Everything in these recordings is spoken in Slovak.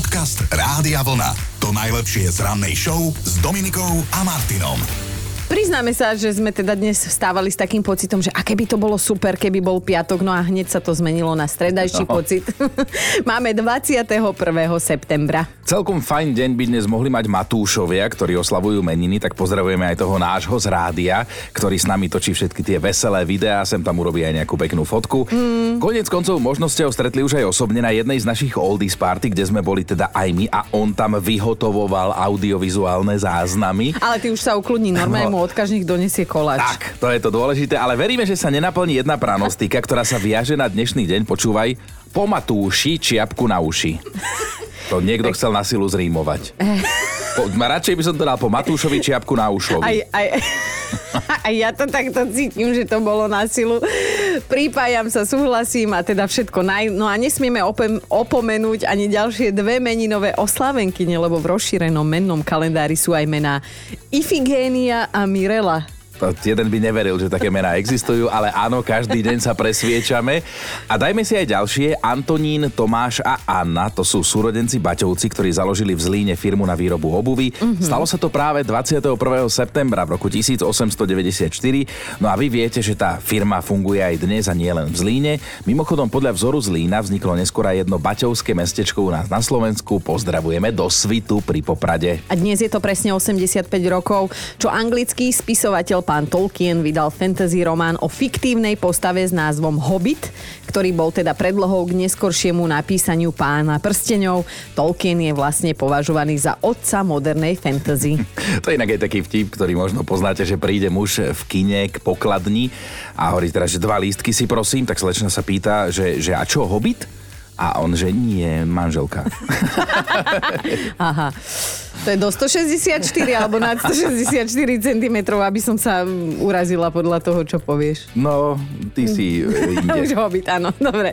Podcast Rádia Vlna. To najlepšie z rannej show s Dominikou a Martinom. Priznáme sa, že sme teda dnes vstávali s takým pocitom, že aké by to bolo super, keby bol piatok, no a hneď sa to zmenilo na stredajší no. pocit. Máme 21. septembra. Celkom fajn deň by dnes mohli mať Matúšovia, ktorí oslavujú meniny, tak pozdravujeme aj toho nášho z rádia, ktorý s nami točí všetky tie veselé videá, sem tam urobí aj nejakú peknú fotku. Mm. Konec koncov možno ste ho stretli už aj osobne na jednej z našich oldies party, kde sme boli teda aj my a on tam vyhotovoval audiovizuálne záznamy. Ale ty už sa ukludní, normálne no, odkažník donesie koláč. Tak, to je to dôležité, ale veríme, že sa nenaplní jedna pranostika, ktorá sa viaže na dnešný deň. Počúvaj, pomatúši čiapku na uši. To niekto chcel na silu zrímovať. Po, radšej by som to dal po Matúšovi čiapku na ušovi. Aj, aj, aj ja to takto cítim, že to bolo na silu. Pripájam sa, súhlasím a teda všetko naj... No a nesmieme opem, opomenúť ani ďalšie dve meninové oslavenky, lebo v rozšírenom mennom kalendári sú aj mená Ifigénia a Mirela jeden by neveril, že také mená existujú, ale áno, každý deň sa presviečame. A dajme si aj ďalšie. Antonín, Tomáš a Anna, to sú súrodenci Baťovci, ktorí založili v Zlíne firmu na výrobu obuvy. Mm-hmm. Stalo sa to práve 21. septembra v roku 1894. No a vy viete, že tá firma funguje aj dnes a nie len v Zlíne. Mimochodom, podľa vzoru Zlína vzniklo neskôr aj jedno Baťovské mestečko u nás na Slovensku. Pozdravujeme do Svitu pri Poprade. A dnes je to presne 85 rokov, čo anglický spisovateľ pán Tolkien vydal fantasy román o fiktívnej postave s názvom Hobbit, ktorý bol teda predlohou k neskoršiemu napísaniu pána prsteňov. Tolkien je vlastne považovaný za otca modernej fantasy. to inak aj taký vtip, ktorý možno poznáte, že príde muž v kine k pokladni a hovorí teda, že dva lístky si prosím, tak slečna sa pýta, že, že a čo, Hobbit? A on, že nie, manželka. Aha. To je do 164 alebo nad 164 cm, aby som sa urazila podľa toho, čo povieš. No, ty si e, inde. Už hobbit, áno. Dobre.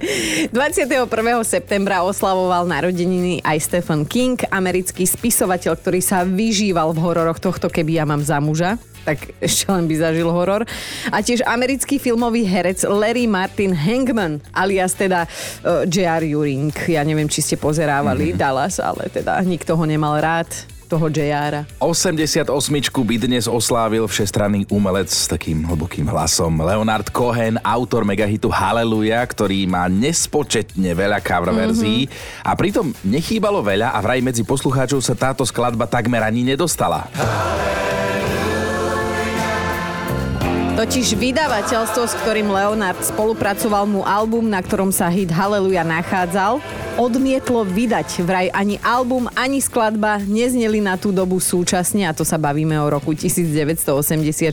21. septembra oslavoval narodeniny aj Stephen King, americký spisovateľ, ktorý sa vyžíval v hororoch tohto Keby ja mám za muža tak ešte len by zažil horor. A tiež americký filmový herec Larry Martin Hangman, alias teda uh, J.R. Ewing. Ja neviem, či ste pozerávali mm-hmm. Dallas, ale teda nikto ho nemal rád toho JR. 88 by dnes oslávil všestranný umelec s takým hlbokým hlasom. Leonard Cohen, autor megahitu Hallelujah, ktorý má nespočetne veľa cover verzií mm-hmm. a pritom nechýbalo veľa a vraj medzi poslucháčov sa táto skladba takmer ani nedostala. Totiž vydavateľstvo, s ktorým Leonard spolupracoval mu album, na ktorom sa hit Hallelujah nachádzal, odmietlo vydať. Vraj ani album, ani skladba nezneli na tú dobu súčasne a to sa bavíme o roku 1984.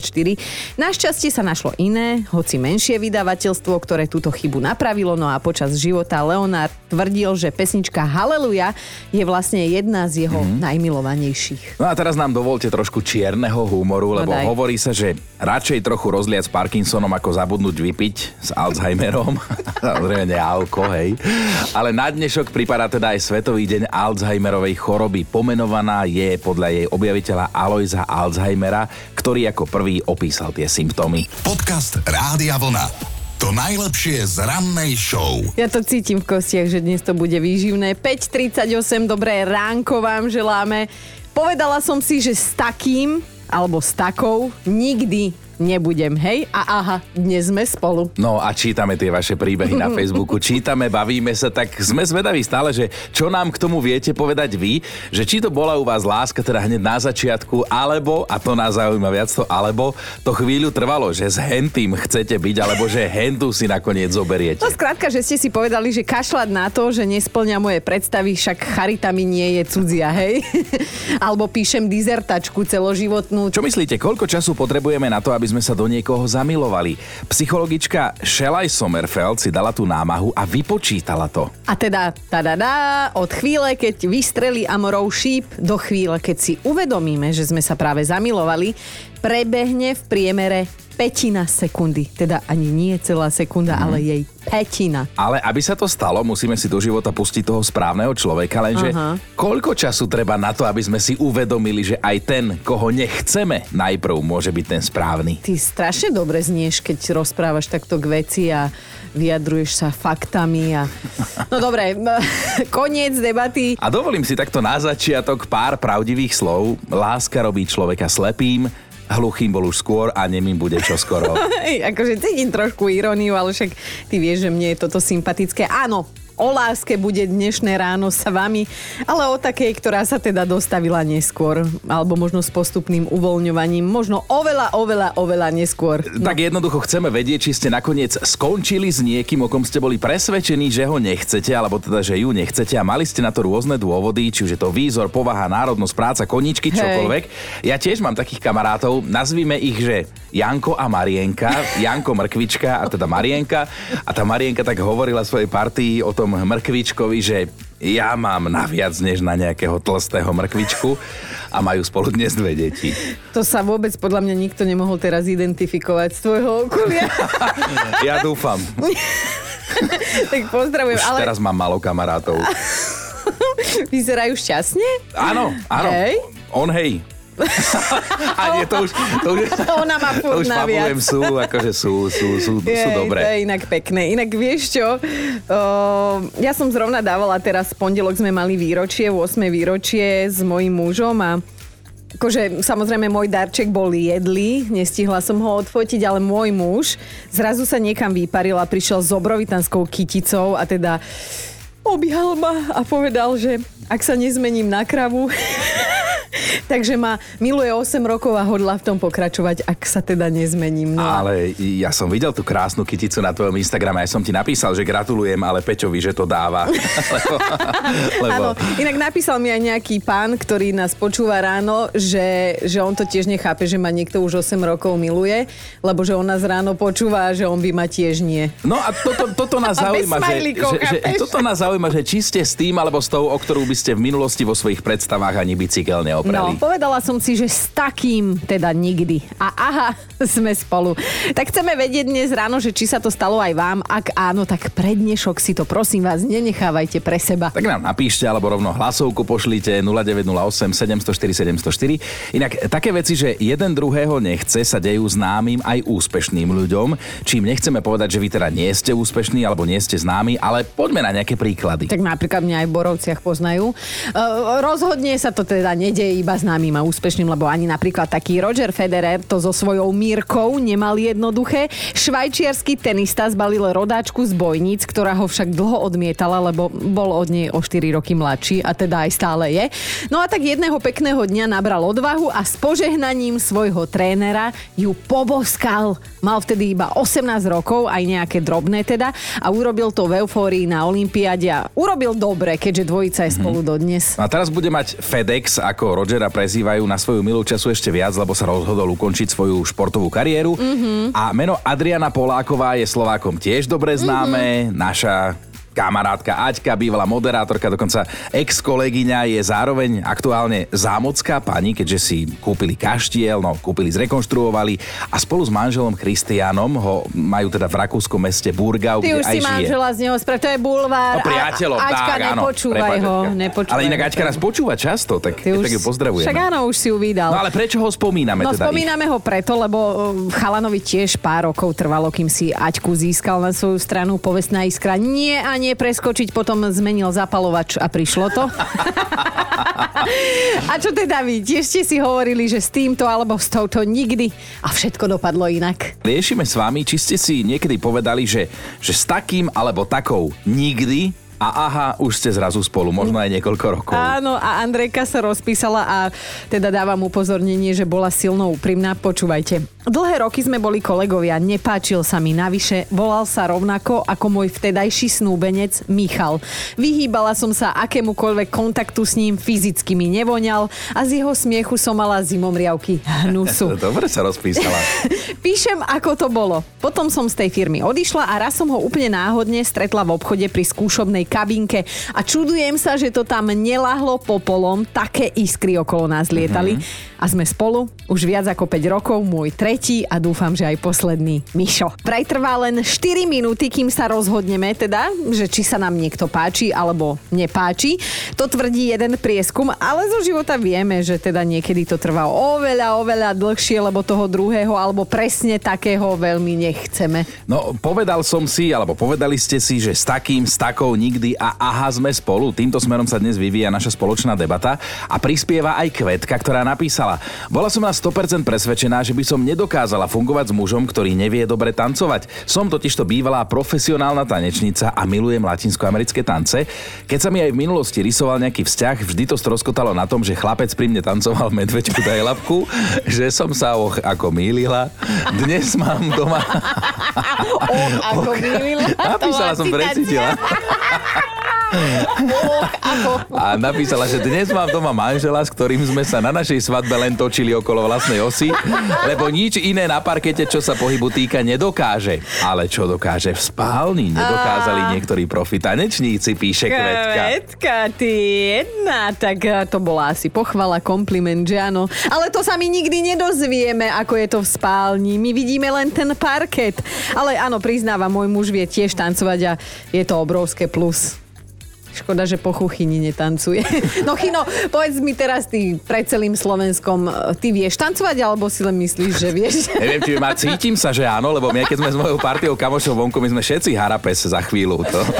Našťastie sa našlo iné, hoci menšie vydavateľstvo, ktoré túto chybu napravilo, no a počas života Leonard tvrdil, že pesnička Haleluja je vlastne jedna z jeho mm. najmilovanejších. No a teraz nám dovolte trošku čierneho humoru, lebo no hovorí sa, že radšej trochu rozliať s Parkinsonom, ako zabudnúť vypiť s Alzheimerom. Samozrejme alko, hej. Ale na dneš dnešok pripadá teda aj Svetový deň Alzheimerovej choroby. Pomenovaná je podľa jej objaviteľa Alojza Alzheimera, ktorý ako prvý opísal tie symptómy. Podcast Rádia Vlna. To najlepšie z rannej show. Ja to cítim v kostiach, že dnes to bude výživné. 5.38, dobré ránko vám želáme. Povedala som si, že s takým alebo s takou nikdy nebudem, hej? A aha, dnes sme spolu. No a čítame tie vaše príbehy na Facebooku, čítame, bavíme sa, tak sme zvedaví stále, že čo nám k tomu viete povedať vy, že či to bola u vás láska teda hneď na začiatku, alebo, a to nás zaujíma viac to, alebo to chvíľu trvalo, že s hentým chcete byť, alebo že hentu si nakoniec zoberiete. No skrátka, že ste si povedali, že kašľať na to, že nesplňa moje predstavy, však charita mi nie je cudzia, hej? alebo píšem dizertačku celoživotnú. Čo myslíte, koľko času potrebujeme na to, aby aby sme sa do niekoho zamilovali. Psychologička Shelley Sommerfeld si dala tú námahu a vypočítala to. A teda, tadadá, od chvíle, keď vystrelí Amorov šíp, do chvíle, keď si uvedomíme, že sme sa práve zamilovali, prebehne v priemere petina sekundy. Teda ani nie celá sekunda, mm. ale jej petina. Ale aby sa to stalo, musíme si do života pustiť toho správneho človeka, lenže Aha. koľko času treba na to, aby sme si uvedomili, že aj ten, koho nechceme, najprv môže byť ten správny. Ty strašne dobre znieš, keď rozprávaš takto k veci a vyjadruješ sa faktami a... No dobre, koniec debaty. A dovolím si takto na začiatok pár pravdivých slov. Láska robí človeka slepým, hluchým bol už skôr a nemým bude čoskoro. akože cítim trošku iróniu, ale však ty vieš, že mne je toto sympatické. Áno, O láske bude dnešné ráno s vami, ale o takej, ktorá sa teda dostavila neskôr, alebo možno s postupným uvoľňovaním, možno oveľa, oveľa, oveľa neskôr. No. Tak jednoducho chceme vedieť, či ste nakoniec skončili s niekým, o kom ste boli presvedčení, že ho nechcete, alebo teda, že ju nechcete a mali ste na to rôzne dôvody, či už je to výzor, povaha, národnosť, práca, koničky, čokoľvek. Hej. Ja tiež mám takých kamarátov, nazvime ich, že Janko a Marienka, Janko Mrkvička a teda Marienka. A tá Marienka tak hovorila svojej partii o tom Mrkvičkovi, že ja mám naviac než na nejakého tlstého mrkvičku a majú spolu dnes dve deti. To sa vôbec podľa mňa nikto nemohol teraz identifikovať z tvojho okolia. ja dúfam. tak pozdravujem. Už ale... teraz mám málo kamarátov. Vyzerajú šťastne? Áno, áno. Hej? On hej. A nie, to už, to už, Ona má to už fabujem, sú, akože sú, sú, sú, Jej, sú dobré. To je inak pekné. Inak vieš čo, o, ja som zrovna dávala teraz, v pondelok sme mali výročie, 8. výročie s mojím mužom a Akože, samozrejme, môj darček bol jedlý, nestihla som ho odfotiť, ale môj muž zrazu sa niekam vyparil a prišiel s obrovitanskou kyticou a teda obihal ma a povedal, že ak sa nezmením na kravu, Takže ma miluje 8 rokov a hodla v tom pokračovať, ak sa teda nezmením. No. Ale ja som videl tú krásnu kyticu na tvojom Instagrame, ja som ti napísal, že gratulujem, ale Peťovi, že to dáva. lebo, lebo... Áno, inak napísal mi aj nejaký pán, ktorý nás počúva ráno, že, že on to tiež nechápe, že ma niekto už 8 rokov miluje, lebo že on nás ráno počúva a že on by ma tiež nie. No a toto, toto nás zaujíma, že, že, že, toto nás zaujíma, že či ste s tým alebo s tou, o ktorú by ste v minulosti vo svojich predstavách ani bicykel neopreli. No, povedala som si, že s takým teda nikdy. A aha, sme spolu. Tak chceme vedieť dnes ráno, že či sa to stalo aj vám. Ak áno, tak prednešok si to prosím vás nenechávajte pre seba. Tak nám napíšte alebo rovno hlasovku pošlite 0908 704 704. Inak také veci, že jeden druhého nechce, sa dejú známym aj úspešným ľuďom. Čím nechceme povedať, že vy teda nie ste úspešní alebo nie ste známi, ale poďme na nejaké príklady. Tak napríklad mňa aj v Borovciach poznajú. Uh, rozhodne sa to teda nedeje iba známym a úspešným, lebo ani napríklad taký Roger Federer to so svojou Mírkou nemal jednoduché. Švajčiarsky tenista zbalil rodáčku z bojníc, ktorá ho však dlho odmietala, lebo bol od nej o 4 roky mladší a teda aj stále je. No a tak jedného pekného dňa nabral odvahu a s požehnaním svojho trénera ju poboskal. Mal vtedy iba 18 rokov, aj nejaké drobné teda a urobil to v eufórii na Olympiade a urobil dobre, keďže dvojica je spolu mm-hmm. dodnes. A teraz bude mať FedEx, ako Rogera prezývajú, na svoju milú času ešte viac, lebo sa rozhodol ukončiť svoju športovú kariéru. Mm-hmm. A meno Adriana Poláková je Slovákom tiež dobre známe. Mm-hmm. Naša kamarátka Aťka, bývalá moderátorka, dokonca ex-kolegyňa je zároveň aktuálne zámocká pani, keďže si kúpili kaštiel, no kúpili, zrekonštruovali a spolu s manželom Christianom ho majú teda v rakúskom meste Burgau, Ty už aj si žije. manžela z neho sprav, to je bulvár. No priateľom, a, Aťka, tak, áno. Nepočúvaj ho, nepočúvaj Ale inak Aťka nás počúva často, tak, Ty tak ju pozdravujeme. Však áno, už si ju vydal. No ale prečo ho spomíname no, teda spomíname ich? ho preto, lebo um, Chalanovi tiež pár rokov trvalo, kým si Aťku získal na svoju stranu povestná iskra. Nie a nie preskočiť po potom zmenil zapalovač a prišlo to. a čo teda vy? Tiež ste si hovorili, že s týmto alebo s touto nikdy a všetko dopadlo inak. Riešime s vami, či ste si niekedy povedali, že, že s takým alebo takou nikdy a aha, už ste zrazu spolu, možno aj niekoľko rokov. Áno, a Andrejka sa rozpísala a teda dávam upozornenie, že bola silno úprimná. Počúvajte. Dlhé roky sme boli kolegovia, nepáčil sa mi navyše, volal sa rovnako ako môj vtedajší snúbenec Michal. Vyhýbala som sa akémukoľvek kontaktu s ním, fyzicky mi nevoňal a z jeho smiechu som mala zimomriavky hnusu. Dobre sa rozpísala. Píšem, ako to bolo. Potom som z tej firmy odišla a raz som ho úplne náhodne stretla v obchode pri skúšobnej kabinke a čudujem sa, že to tam nelahlo popolom, také iskry okolo nás lietali. Mm-hmm. A sme spolu už viac ako 5 rokov, môj tretí a dúfam, že aj posledný Mišo. Vraj trvá len 4 minúty, kým sa rozhodneme, teda, že či sa nám niekto páči alebo nepáči. To tvrdí jeden prieskum, ale zo života vieme, že teda niekedy to trvá oveľa, oveľa dlhšie, lebo toho druhého alebo presne takého veľmi nechceme. No, povedal som si, alebo povedali ste si, že s takým, s takou nikdy a aha, sme spolu. Týmto smerom sa dnes vyvíja naša spoločná debata a prispieva aj Kvetka, ktorá napísala. Bola som na 100% presvedčená, že by som nedokázala fungovať s mužom, ktorý nevie dobre tancovať. Som totižto bývalá profesionálna tanečnica a milujem latinskoamerické tance. Keď sa mi aj v minulosti rysoval nejaký vzťah, vždy to stroskotalo na tom, že chlapec pri mne tancoval medvečku daj labku, že som sa och ako mýlila. Dnes mám doma... Och, ako mýlila. Napísala som, precítila. A napísala, že dnes mám doma manžela, s ktorým sme sa na našej svadbe len točili okolo vlastnej osy, lebo nič iné na parkete, čo sa pohybu týka, nedokáže. Ale čo dokáže v spálni, nedokázali niektorí profi tanečníci, píše Kvetka. Kvetka, ty jedna, tak eh, to bola asi pochvala, kompliment, že áno. Ale to sa my nikdy nedozvieme, ako je to v spálni. My vidíme len ten parket. Ale áno, priznávam, môj muž vie tiež tancovať a je to obrovské plus. Deus. Škoda, že po chuchyni netancuje. No Chino, povedz mi teraz ty pred celým Slovenskom, ty vieš tancovať, alebo si len myslíš, že vieš? Neviem, či ma cítim sa, že áno, lebo my, keď sme s mojou partiou kamošov vonku, my sme všetci harapes za chvíľu. To,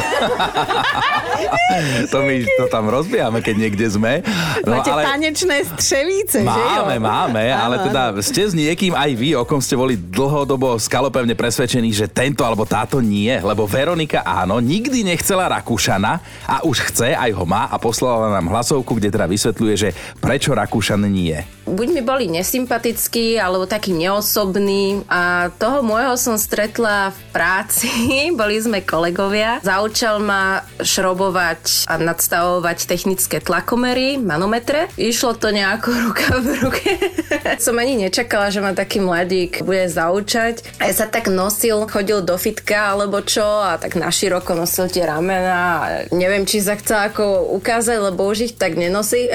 to my to tam rozbiehame, keď niekde sme. No, Máte ale... tanečné střevíce, máme, že jo? Máme, ale teda ste s niekým aj vy, o kom ste boli dlhodobo skalopevne presvedčení, že tento alebo táto nie, lebo Veronika áno, nikdy nechcela Rakúšana a už chce, aj ho má a poslala nám hlasovku, kde teda vysvetľuje, že prečo Rakúšan nie. Buď mi boli nesympatickí, alebo taký neosobný a toho môjho som stretla v práci, boli sme kolegovia. Zaučal ma šrobovať a nadstavovať technické tlakomery, manometre. Išlo to nejako ruka v ruke. som ani nečakala, že ma taký mladík bude zaučať. A ja sa tak nosil, chodil do fitka alebo čo a tak naširoko nosil tie ramena a neviem, či či sa chcela ako ukázať, lebo už ich tak nenosí.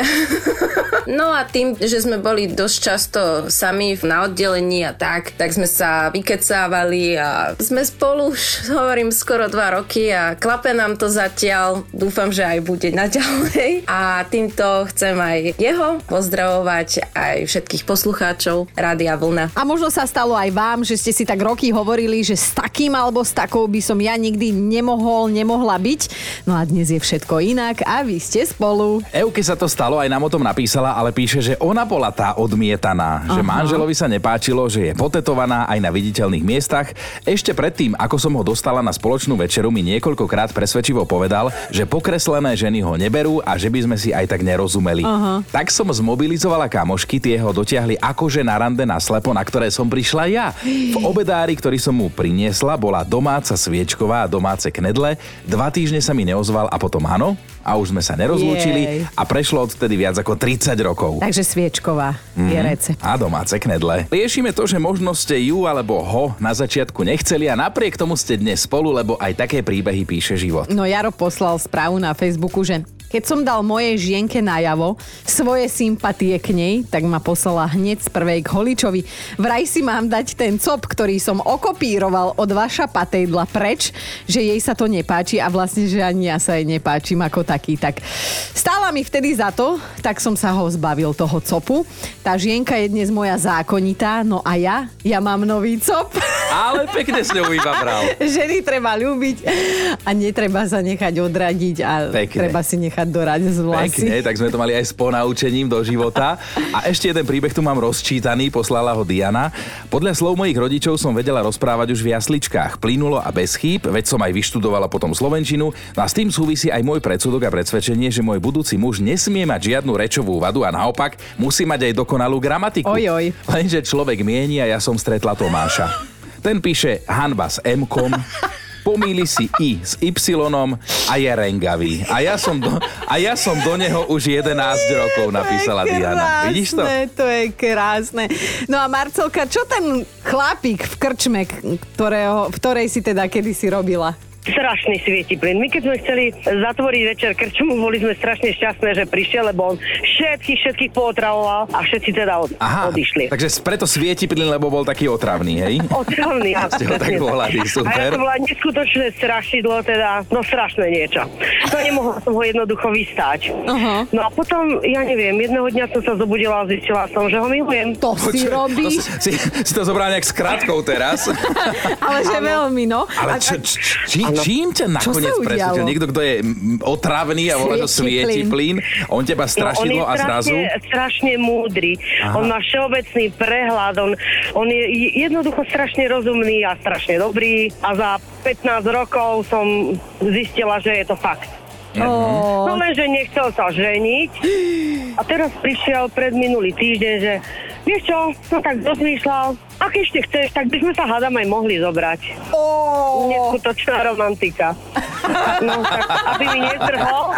no a tým, že sme boli dosť často sami na oddelení a tak, tak sme sa vykecávali a sme spolu už, hovorím, skoro dva roky a klape nám to zatiaľ. Dúfam, že aj bude naďalej. A týmto chcem aj jeho pozdravovať, aj všetkých poslucháčov Rádia Vlna. A možno sa stalo aj vám, že ste si tak roky hovorili, že s takým alebo s takou by som ja nikdy nemohol, nemohla byť. No a dnes je všetko všetko inak a vy ste spolu. Euke sa to stalo, aj nám o tom napísala, ale píše, že ona bola tá odmietaná, Aha. že manželovi sa nepáčilo, že je potetovaná aj na viditeľných miestach. Ešte predtým, ako som ho dostala na spoločnú večeru, mi niekoľkokrát presvedčivo povedal, že pokreslené ženy ho neberú a že by sme si aj tak nerozumeli. Aha. Tak som zmobilizovala kamošky, tie ho dotiahli akože na rande na slepo, na ktoré som prišla ja. V obedári, ktorý som mu priniesla, bola domáca sviečková a domáce knedle. Dva týždne sa mi neozval a potom potom áno a už sme sa nerozlúčili Jej. a prešlo odtedy viac ako 30 rokov. Takže sviečková mm-hmm. je mhm. recept. A domáce knedle. Riešime to, že možno ste ju alebo ho na začiatku nechceli a napriek tomu ste dnes spolu, lebo aj také príbehy píše život. No Jaro poslal správu na Facebooku, že keď som dal mojej žienke najavo svoje sympatie k nej, tak ma poslala hneď z prvej k holičovi. Vraj si mám dať ten cop, ktorý som okopíroval od vaša patejdla preč, že jej sa to nepáči a vlastne, že ani ja sa jej nepáčim ako taký. Tak stála mi vtedy za to, tak som sa ho zbavil toho copu. Tá žienka je dnes moja zákonitá, no a ja, ja mám nový cop. Ale pekne s ňou iba bral. Ženy treba ľúbiť a netreba sa nechať odradiť a Pekne. treba si nechať dorať z vlasy. Pekne, tak sme to mali aj s ponaučením do života. A ešte jeden príbeh tu mám rozčítaný, poslala ho Diana. Podľa slov mojich rodičov som vedela rozprávať už v jasličkách. Plynulo a bez chýb, veď som aj vyštudovala potom Slovenčinu. No a s tým súvisí aj môj predsudok a predsvedčenie, že môj budúci muž nesmie mať žiadnu rečovú vadu a naopak musí mať aj dokonalú gramatiku. Oj, oj. Lenže človek mieni a ja som stretla Tomáša. Ten píše Hanba s M-kom, pomýli si I s Y a je rengavý. A ja som do, a ja som do neho už 11 rokov napísala krásne, Diana. Vidíš to? To je krásne. No a Marcelka, čo ten chlapík v krčme, ktorého, v ktorej si teda kedysi robila? Strašný svieti plyn. My keď sme chceli zatvoriť večer krčmu, boli sme strašne šťastné, že prišiel, lebo on všetkých, všetkých pootravoval a všetci teda od, Aha, odišli. takže preto svieti plyn, lebo bol taký otravný, hej? Otravný, áno, Ste ho tak volali, A ja super. to bola neskutočné strašidlo, teda, no strašné niečo. No nemohla som ho jednoducho vystať. Aha. No a potom, ja neviem, jedného dňa som sa zobudila a zistila som, že ho milujem. To si robíš, To si, si to zobral nejak s krátkou teraz. ale že veľmi, no. Ale čo, č, či, čím ťa nakoniec presvedčil? Niekto, kto je otravný a volá, že Svieti plyn, on teba strašidlo no, on a je zrazu... strašne, strašne múdry. Aha. On má všeobecný prehľad. On, on je je- jednoducho strašne rozumný a strašne dobrý. A za 15 rokov som zistila, že je to fakt. Ó, No lenže nechcel sa ženiť. A teraz prišiel pred minulý týždeň, že vieš čo, no tak rozmýšľal, ak ešte chceš, tak by sme sa hádam aj mohli zobrať. ó. Neskutočná romantika. No tak, aby mi netrhol,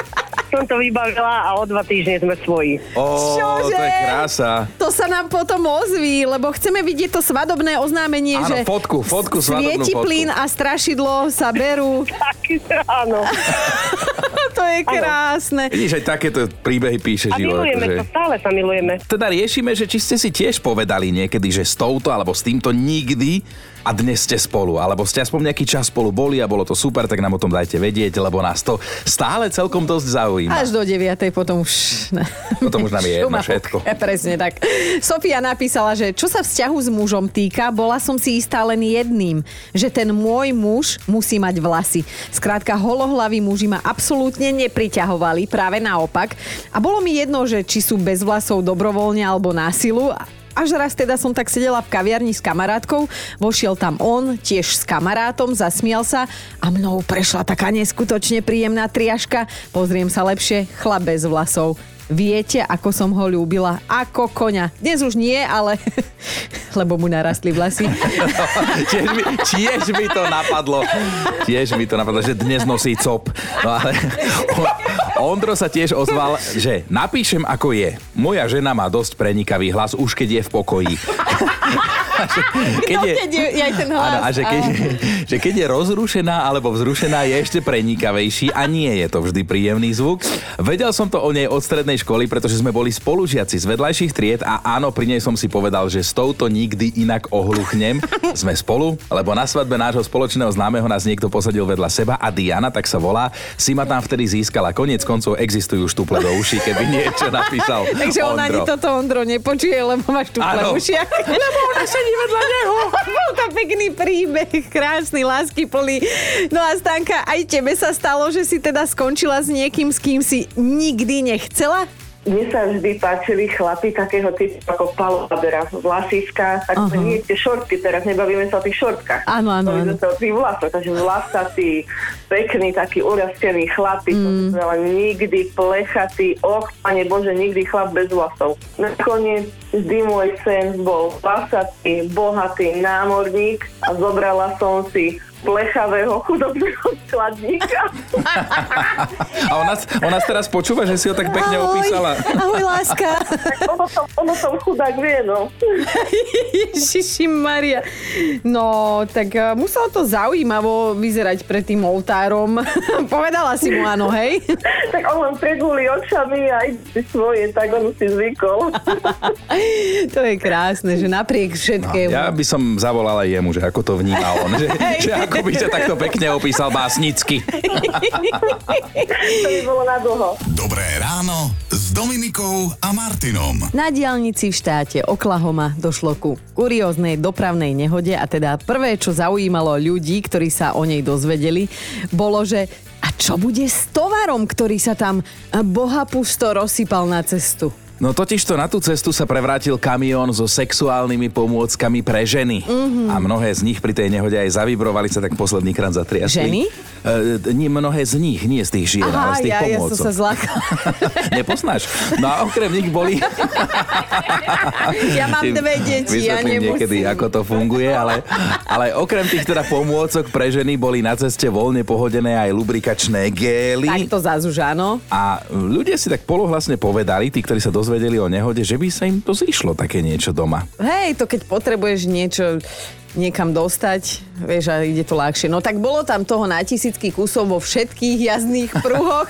som to vybavila a o dva týždne sme svoji. To Čože? je krása. To sa nám potom ozví, lebo chceme vidieť to svadobné oznámenie, Áno, že fotku, fotku, svieti fotku. plyn a strašidlo sa berú. Tak, áno. to je krásne. Vidíš, aj takéto príbehy píše A život. milujeme akože- sa, stále sa milujeme. Teda riešime, že či ste si tiež povedali niekedy, že s touto alebo s týmto nikdy a dnes ste spolu, alebo ste aspoň nejaký čas spolu boli a bolo to super, tak nám o tom dajte vedieť, lebo nás to stále celkom dosť zaujíma. Až do 9. potom už... Ne. Potom už nám je jedno všetko. Presne tak. Sofia napísala, že čo sa vzťahu s mužom týka, bola som si istá len jedným, že ten môj muž musí mať vlasy. Skrátka, holohlaví muži ma absolútne nepriťahovali, práve naopak. A bolo mi jedno, že či sú bez vlasov dobrovoľne alebo násilu. Až raz teda som tak sedela v kaviarni s kamarátkou, vošiel tam on, tiež s kamarátom, zasmial sa a mnou prešla taká neskutočne príjemná triaška. Pozriem sa lepšie, chlap bez vlasov. Viete, ako som ho ľúbila? Ako koňa. Dnes už nie, ale... Lebo mu narastli vlasy. tiež, mi, tiež mi to napadlo. Tiež mi to napadlo, že dnes nosí cop. No ale Ondro sa tiež ozval, že napíšem ako je. Moja žena má dosť prenikavý hlas, už keď je v pokoji. Keď No, keď je- je aj ten hlas, Áno, a že keď, že keď je rozrušená alebo vzrušená, je ešte prenikavejší a nie je to vždy príjemný zvuk. Vedel som to o nej od strednej školy, pretože sme boli spolužiaci z vedľajších tried a áno, pri nej som si povedal, že s touto nikdy inak ohluchnem. Sme spolu, lebo na svadbe nášho spoločného známeho nás niekto posadil vedľa seba a Diana, tak sa volá, si ma tam vtedy získala. Konec koncov existujú štuple do uší, keby niečo napísal Takže on ani toto Ondro nepočuje, lebo máš v ušiach. Lebo ona sedí vedľa neho. Bol to pekný príbeh, krásny, lásky plný. No a Stanka, aj tebe sa stalo, že si teda skončila s niekým, s kým si nikdy nechcela? Mne sa vždy páčili chlapi takého typu ako Palo Badera, vlasíska, tak uh-huh. nie tie šortky, teraz nebavíme sa o tých šortkách. Áno, áno, áno. sa o tých vlasoch, takže vlasatý, pekný, taký urastený chlapík, mm. ale nikdy plechatý, och, pane Bože, nikdy chlap bez vlasov. Nakoniec vždy môj sen bol vlasatý, bohatý námorník a zobrala som si plechavého chudobného skladníka. A ona, ona teraz počúva, že si ho tak pekne opísala. Ahoj, láska. ono, to, ono to chudák vie, no. Ježiši Maria. No, tak eh, muselo to zaujímavo vyzerať pred tým oltárom. Povedala si mu áno, hej? Tak on len pregulí očami a ide svoje, tak on si zvykol. to je krásne, že napriek všetkému. Ja by som zavolal aj jemu, že ako to vníma on. Že, že ako by sa takto pekne opísal básnicky. To by bolo na dlho. Dobré ráno s Dominikou a Martinom. Na diálnici v štáte Oklahoma došlo ku kurióznej dopravnej nehode a teda prvé, čo zaujímalo ľudí, ktorí sa o nej dozvedeli, bolo, že a čo bude s tovarom, ktorý sa tam bohapusto rozsypal na cestu? No totiž to na tú cestu sa prevrátil kamión so sexuálnymi pomôckami pre ženy. Mm-hmm. A mnohé z nich pri tej nehode aj zavibrovali sa tak posledný krát zatriasli. Ženy? E, nie, mnohé z nich, nie z tých žien, ale Aha, z tých ja, ja pomôcok. som sa zlákala. Nepoznáš? No a okrem nich boli... Ja mám dve deti, ja Vysvetlím niekedy, nemusím. ako to funguje, ale, ale okrem tých teda pomôcok pre ženy boli na ceste voľne pohodené aj lubrikačné gély. Tak to zás už áno. A ľudia si tak polohlasne povedali, tí, ktorí sa dozvedeli o nehode, že by sa im to zišlo také niečo doma. Hej, to keď potrebuješ niečo niekam dostať, vieš, a ide to ľahšie. No tak bolo tam toho na tisícky kusov vo všetkých jazdných pruhoch.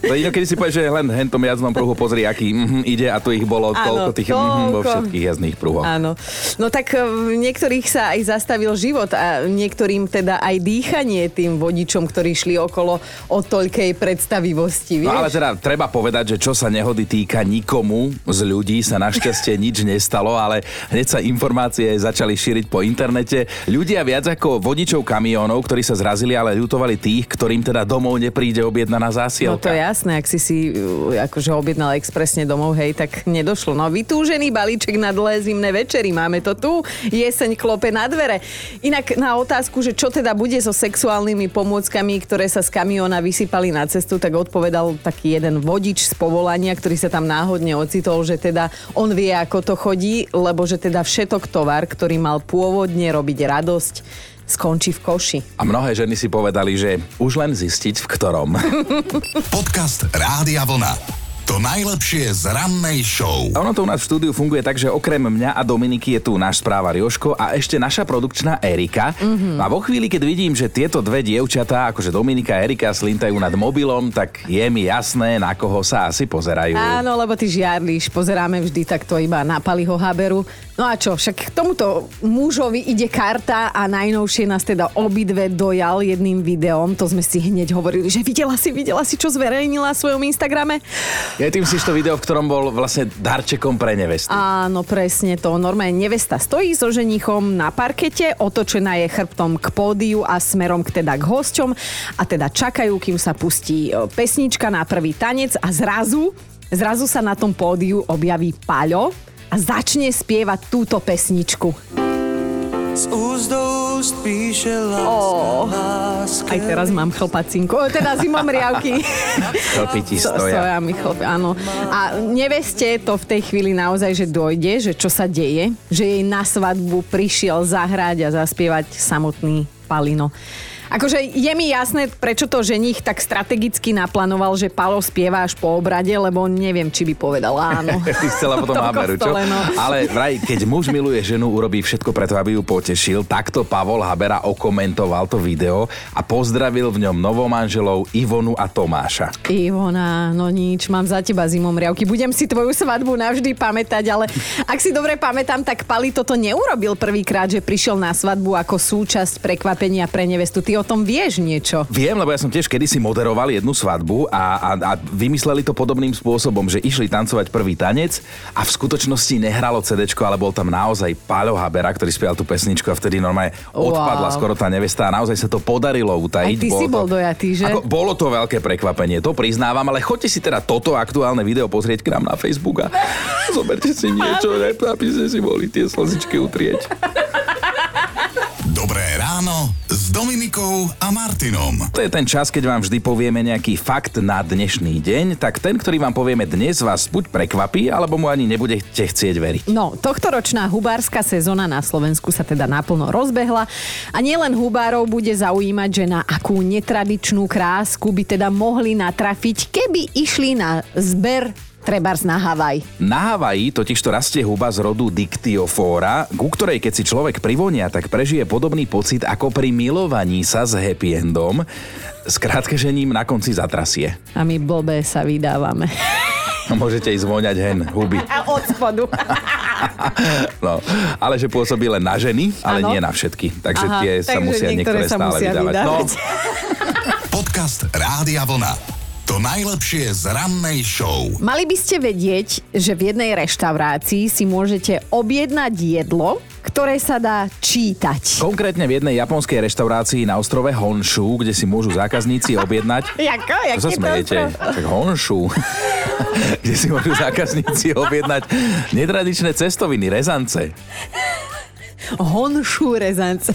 To inokedy si povieš, že len hentom jazdnom pruhu pozri, aký mm, ide a tu ich bolo Áno, toľko tých mm, vo toľko. všetkých jazdných pruhoch. Áno. No tak e, v niektorých sa aj zastavil život a niektorým teda aj dýchanie tým vodičom, ktorí šli okolo o toľkej predstavivosti, vieš? No ale teda treba povedať, že čo sa nehody týka nikomu z ľudí sa našťastie nič nestalo, ale hneď sa informácie začali šíriť po internete. Ľudia viac ako vodičov kamiónov, ktorí sa zrazili, ale ľutovali tých, ktorým teda domov nepríde objednaná No zásielka. to je jasné, ak si si uh, akože objednal expresne domov, hej, tak nedošlo. No vytúžený balíček na dlhé zimné večery, máme to tu, jeseň klope na dvere. Inak na otázku, že čo teda bude so sexuálnymi pomôckami, ktoré sa z kamióna vysypali na cestu, tak odpovedal taký jeden vodič z povolania, ktorý sa tam náhodne ocitol, že teda on vie, ako to chodí, lebo že teda všetok tovar, ktorý mal pôvodne robiť radosť, skončí v koši. A mnohé ženy si povedali, že už len zistiť v ktorom. Podcast Rádia Vlna. To najlepšie z rannej show. A ono to u nás v štúdiu funguje tak, že okrem mňa a Dominiky je tu náš správa Joško a ešte naša produkčná Erika. Mm-hmm. A vo chvíli, keď vidím, že tieto dve dievčatá, akože Dominika a Erika, slintajú nad mobilom, tak je mi jasné, na koho sa asi pozerajú. Áno, lebo ty žiarlíš, pozeráme vždy takto iba na Paliho Haberu. No a čo, však k tomuto mužovi ide karta a najnovšie nás teda obidve dojal jedným videom. To sme si hneď hovorili, že videla si, videla si, čo zverejnila v svojom Instagrame? Je tým si to video, v ktorom bol vlastne darčekom pre nevestu. Áno, presne to. Normálne nevesta stojí so ženichom na parkete, otočená je chrbtom k pódiu a smerom k teda k hosťom a teda čakajú, kým sa pustí e, pesnička na prvý tanec a zrazu, zrazu sa na tom pódiu objaví Paľo a začne spievať túto pesničku. Z úst do úst píše láska, Ó, láska. Aj teraz mám chlpacinku, teda zimom riavky. Chlpi ti stoja. Soja mi chlp, áno. A neveste to v tej chvíli naozaj, že dojde, že čo sa deje, že jej na svadbu prišiel zahrať a zaspievať samotný Palino. Akože je mi jasné, prečo to ženich tak strategicky naplánoval, že Palo spieva až po obrade, lebo neviem, či by povedal áno. Ty chcela potom Haberu, čo? no. Ale vraj, keď muž miluje ženu, urobí všetko preto, aby ju potešil. Takto Pavol Habera okomentoval to video a pozdravil v ňom novomanželov Ivonu a Tomáša. Ivona, no nič, mám za teba zimom riavky. Budem si tvoju svadbu navždy pamätať, ale ak si dobre pamätám, tak Pali toto neurobil prvýkrát, že prišiel na svadbu ako súčasť prekvapenia pre nevestu. Ty o tom vieš niečo. Viem, lebo ja som tiež kedysi moderoval jednu svadbu a, a, a vymysleli to podobným spôsobom, že išli tancovať prvý tanec a v skutočnosti nehralo CD, ale bol tam naozaj Páľo Habera, ktorý spieval tú pesničku a vtedy normálne Wow. odpadla skoro tá nevesta a naozaj sa to podarilo utajiť. Aj ty si Bolo bol to, dojatý, že? Ako, bolo to veľké prekvapenie, to priznávam, ale choďte si teda toto aktuálne video pozrieť k nám na Facebook a zoberte si niečo, aby ste si mohli tie slzičky utrieť. Ráno s Dominikou a Martinom. To je ten čas, keď vám vždy povieme nejaký fakt na dnešný deň, tak ten, ktorý vám povieme dnes, vás buď prekvapí, alebo mu ani nebudete chcieť veriť. No, tohtoročná hubárska sezóna na Slovensku sa teda naplno rozbehla a nielen hubárov bude zaujímať, že na akú netradičnú krásku by teda mohli natrafiť, keby išli na zber trebárs na Havaj. Na Havaji totiž to rastie huba z rodu Dictyofora, ku ktorej keď si človek privonia, tak prežije podobný pocit ako pri milovaní sa s happy endom. Skrátka, že ním na konci zatrasie. A my blbé sa vydávame. Môžete ísť voňať hen huby. A od spodu. No, ale že pôsobí len na ženy, ale Áno. nie na všetky. Takže Aha, tie sa takže musia niektoré niektoré sa stále musia vydávať. No, vydávať. Podcast Rádia Vlna. To najlepšie z rannej show. Mali by ste vedieť, že v jednej reštaurácii si môžete objednať jedlo, ktoré sa dá čítať. Konkrétne v jednej japonskej reštaurácii na ostrove Honshu, kde si môžu zákazníci objednať Jako? Čo sa smejete? Tak Honshu. kde si môžu zákazníci objednať netradičné cestoviny, rezance. Honšu rezance.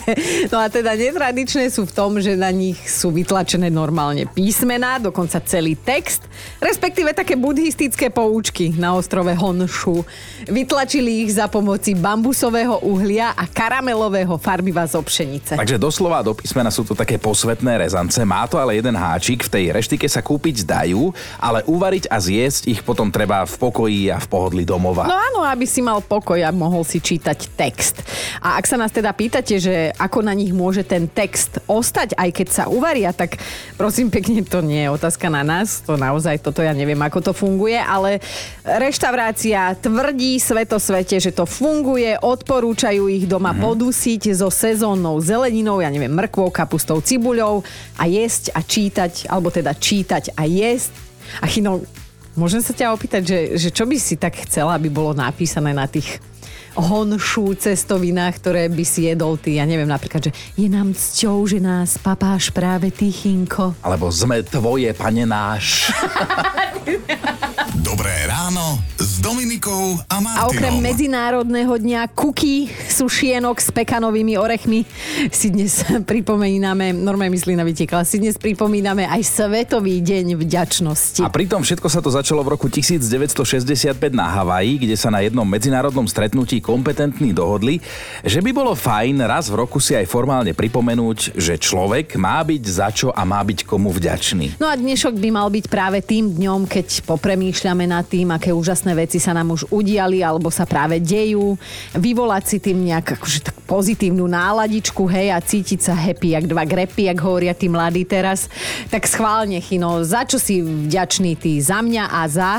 No a teda netradičné sú v tom, že na nich sú vytlačené normálne písmená, dokonca celý text, respektíve také buddhistické poučky na ostrove Honšu. Vytlačili ich za pomoci bambusového uhlia a karamelového farbiva zo pšenice. Takže doslova do písmena sú to také posvetné rezance. Má to ale jeden háčik, v tej reštike sa kúpiť dajú, ale uvariť a zjesť ich potom treba v pokoji a v pohodli domova. No áno, aby si mal pokoj a mohol si čítať text. A ak sa nás teda pýtate, že ako na nich môže ten text ostať, aj keď sa uvaria, tak prosím pekne, to nie je otázka na nás. To naozaj, toto ja neviem, ako to funguje, ale reštaurácia tvrdí svetosvete, že to funguje, odporúčajú ich doma mm-hmm. podusiť so sezónnou zeleninou, ja neviem, mrkvou, kapustou, cibuľou a jesť a čítať, alebo teda čítať a jesť. A Chino, môžem sa ťa opýtať, že, že čo by si tak chcela, aby bolo napísané na tých honšu cestovinách, ktoré by si jedol ty. Ja neviem, napríklad, že je nám cťou, že nás papáš práve Tychinko. Alebo sme tvoje, pane náš. Dobré ráno s Dominikou a Martinom. A okrem Medzinárodného dňa kuky, sušienok s pekanovými orechmi si dnes pripomíname, normálne myslí na vytiekla, si dnes pripomíname aj Svetový deň vďačnosti. A pritom všetko sa to začalo v roku 1965 na Havaji, kde sa na jednom medzinárodnom stretnutí kompetentní dohodli, že by bolo fajn raz v roku si aj formálne pripomenúť, že človek má byť za čo a má byť komu vďačný. No a dnešok by mal byť práve tým dňom, keď popremýšľame nad tým, aké úžasné veci sa nám už udiali alebo sa práve dejú, vyvolať si tým nejak akože tak pozitívnu náladičku, hej, a cítiť sa happy, jak dva grepy, jak hovoria tí mladí teraz. Tak schválne, Chino, za čo si vďačný ty? Za mňa a za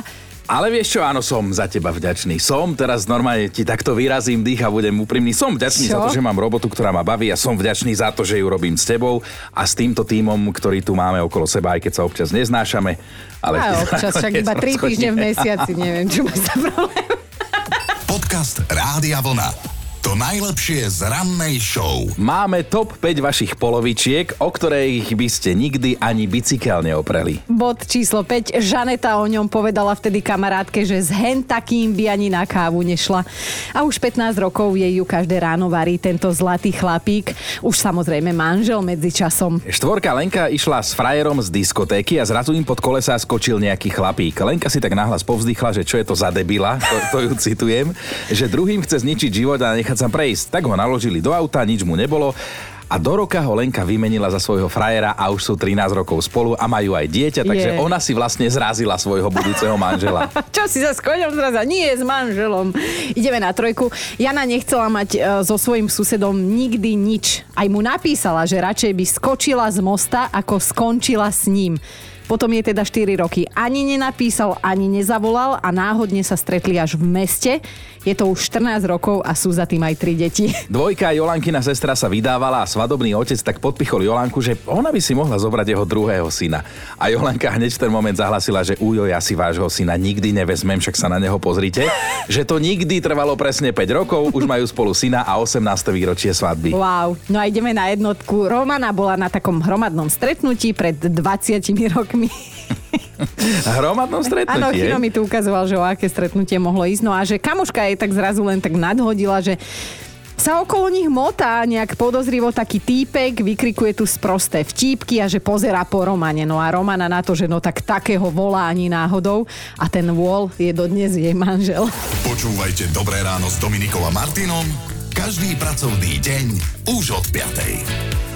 ale vieš čo, áno, som za teba vďačný. Som, teraz normálne ti takto vyrazím dých a budem úprimný. Som vďačný čo? za to, že mám robotu, ktorá ma baví a som vďačný za to, že ju robím s tebou a s týmto týmom, ktorý tu máme okolo seba, aj keď sa občas neznášame. Ale a občas, však iba 3 týždne v mesiaci, neviem, čo má sa problém. Podcast Rádia Vlna. To najlepšie z rannej show. Máme top 5 vašich polovičiek, o ktorých by ste nikdy ani bicykel neopreli. Bod číslo 5. Žaneta o ňom povedala vtedy kamarátke, že s hen takým by ani na kávu nešla. A už 15 rokov jej ju každé ráno varí tento zlatý chlapík. Už samozrejme manžel medzi časom. Štvorka Lenka išla s frajerom z diskotéky a zrazu im pod kolesa skočil nejaký chlapík. Lenka si tak nahlas povzdychla, že čo je to za debila, to, to ju citujem, že druhým chce zničiť život a nechať sa prejsť. Tak ho naložili do auta, nič mu nebolo a do roka ho Lenka vymenila za svojho frajera a už sú 13 rokov spolu a majú aj dieťa, takže je. ona si vlastne zrazila svojho budúceho manžela. Čo si sa s koňom zraza? Nie, s manželom. Ideme na trojku. Jana nechcela mať e, so svojím susedom nikdy nič. Aj mu napísala, že radšej by skočila z mosta, ako skončila s ním. Potom je teda 4 roky. Ani nenapísal, ani nezavolal a náhodne sa stretli až v meste. Je to už 14 rokov a sú za tým aj 3 deti. Dvojka Jolankina sestra sa vydávala a svadobný otec tak podpichol Jolanku, že ona by si mohla zobrať jeho druhého syna. A Jolanka hneď v ten moment zahlasila, že ujo, ja si vášho syna nikdy nevezmem, však sa na neho pozrite. že to nikdy trvalo presne 5 rokov, už majú spolu syna a 18. výročie svadby. Wow, no a ideme na jednotku. Romana bola na takom hromadnom stretnutí pred 20 rokmi rokmi. Hromadnom stretnutí. Áno, Chino mi tu ukazoval, že o aké stretnutie mohlo ísť. No a že kamoška jej tak zrazu len tak nadhodila, že sa okolo nich motá nejak podozrivo taký týpek, vykrikuje tu sprosté vtípky a že pozera po Romane. No a Romana na to, že no tak takého volá ani náhodou a ten Wall je dodnes jej manžel. Počúvajte Dobré ráno s Dominikom a Martinom každý pracovný deň už od 5.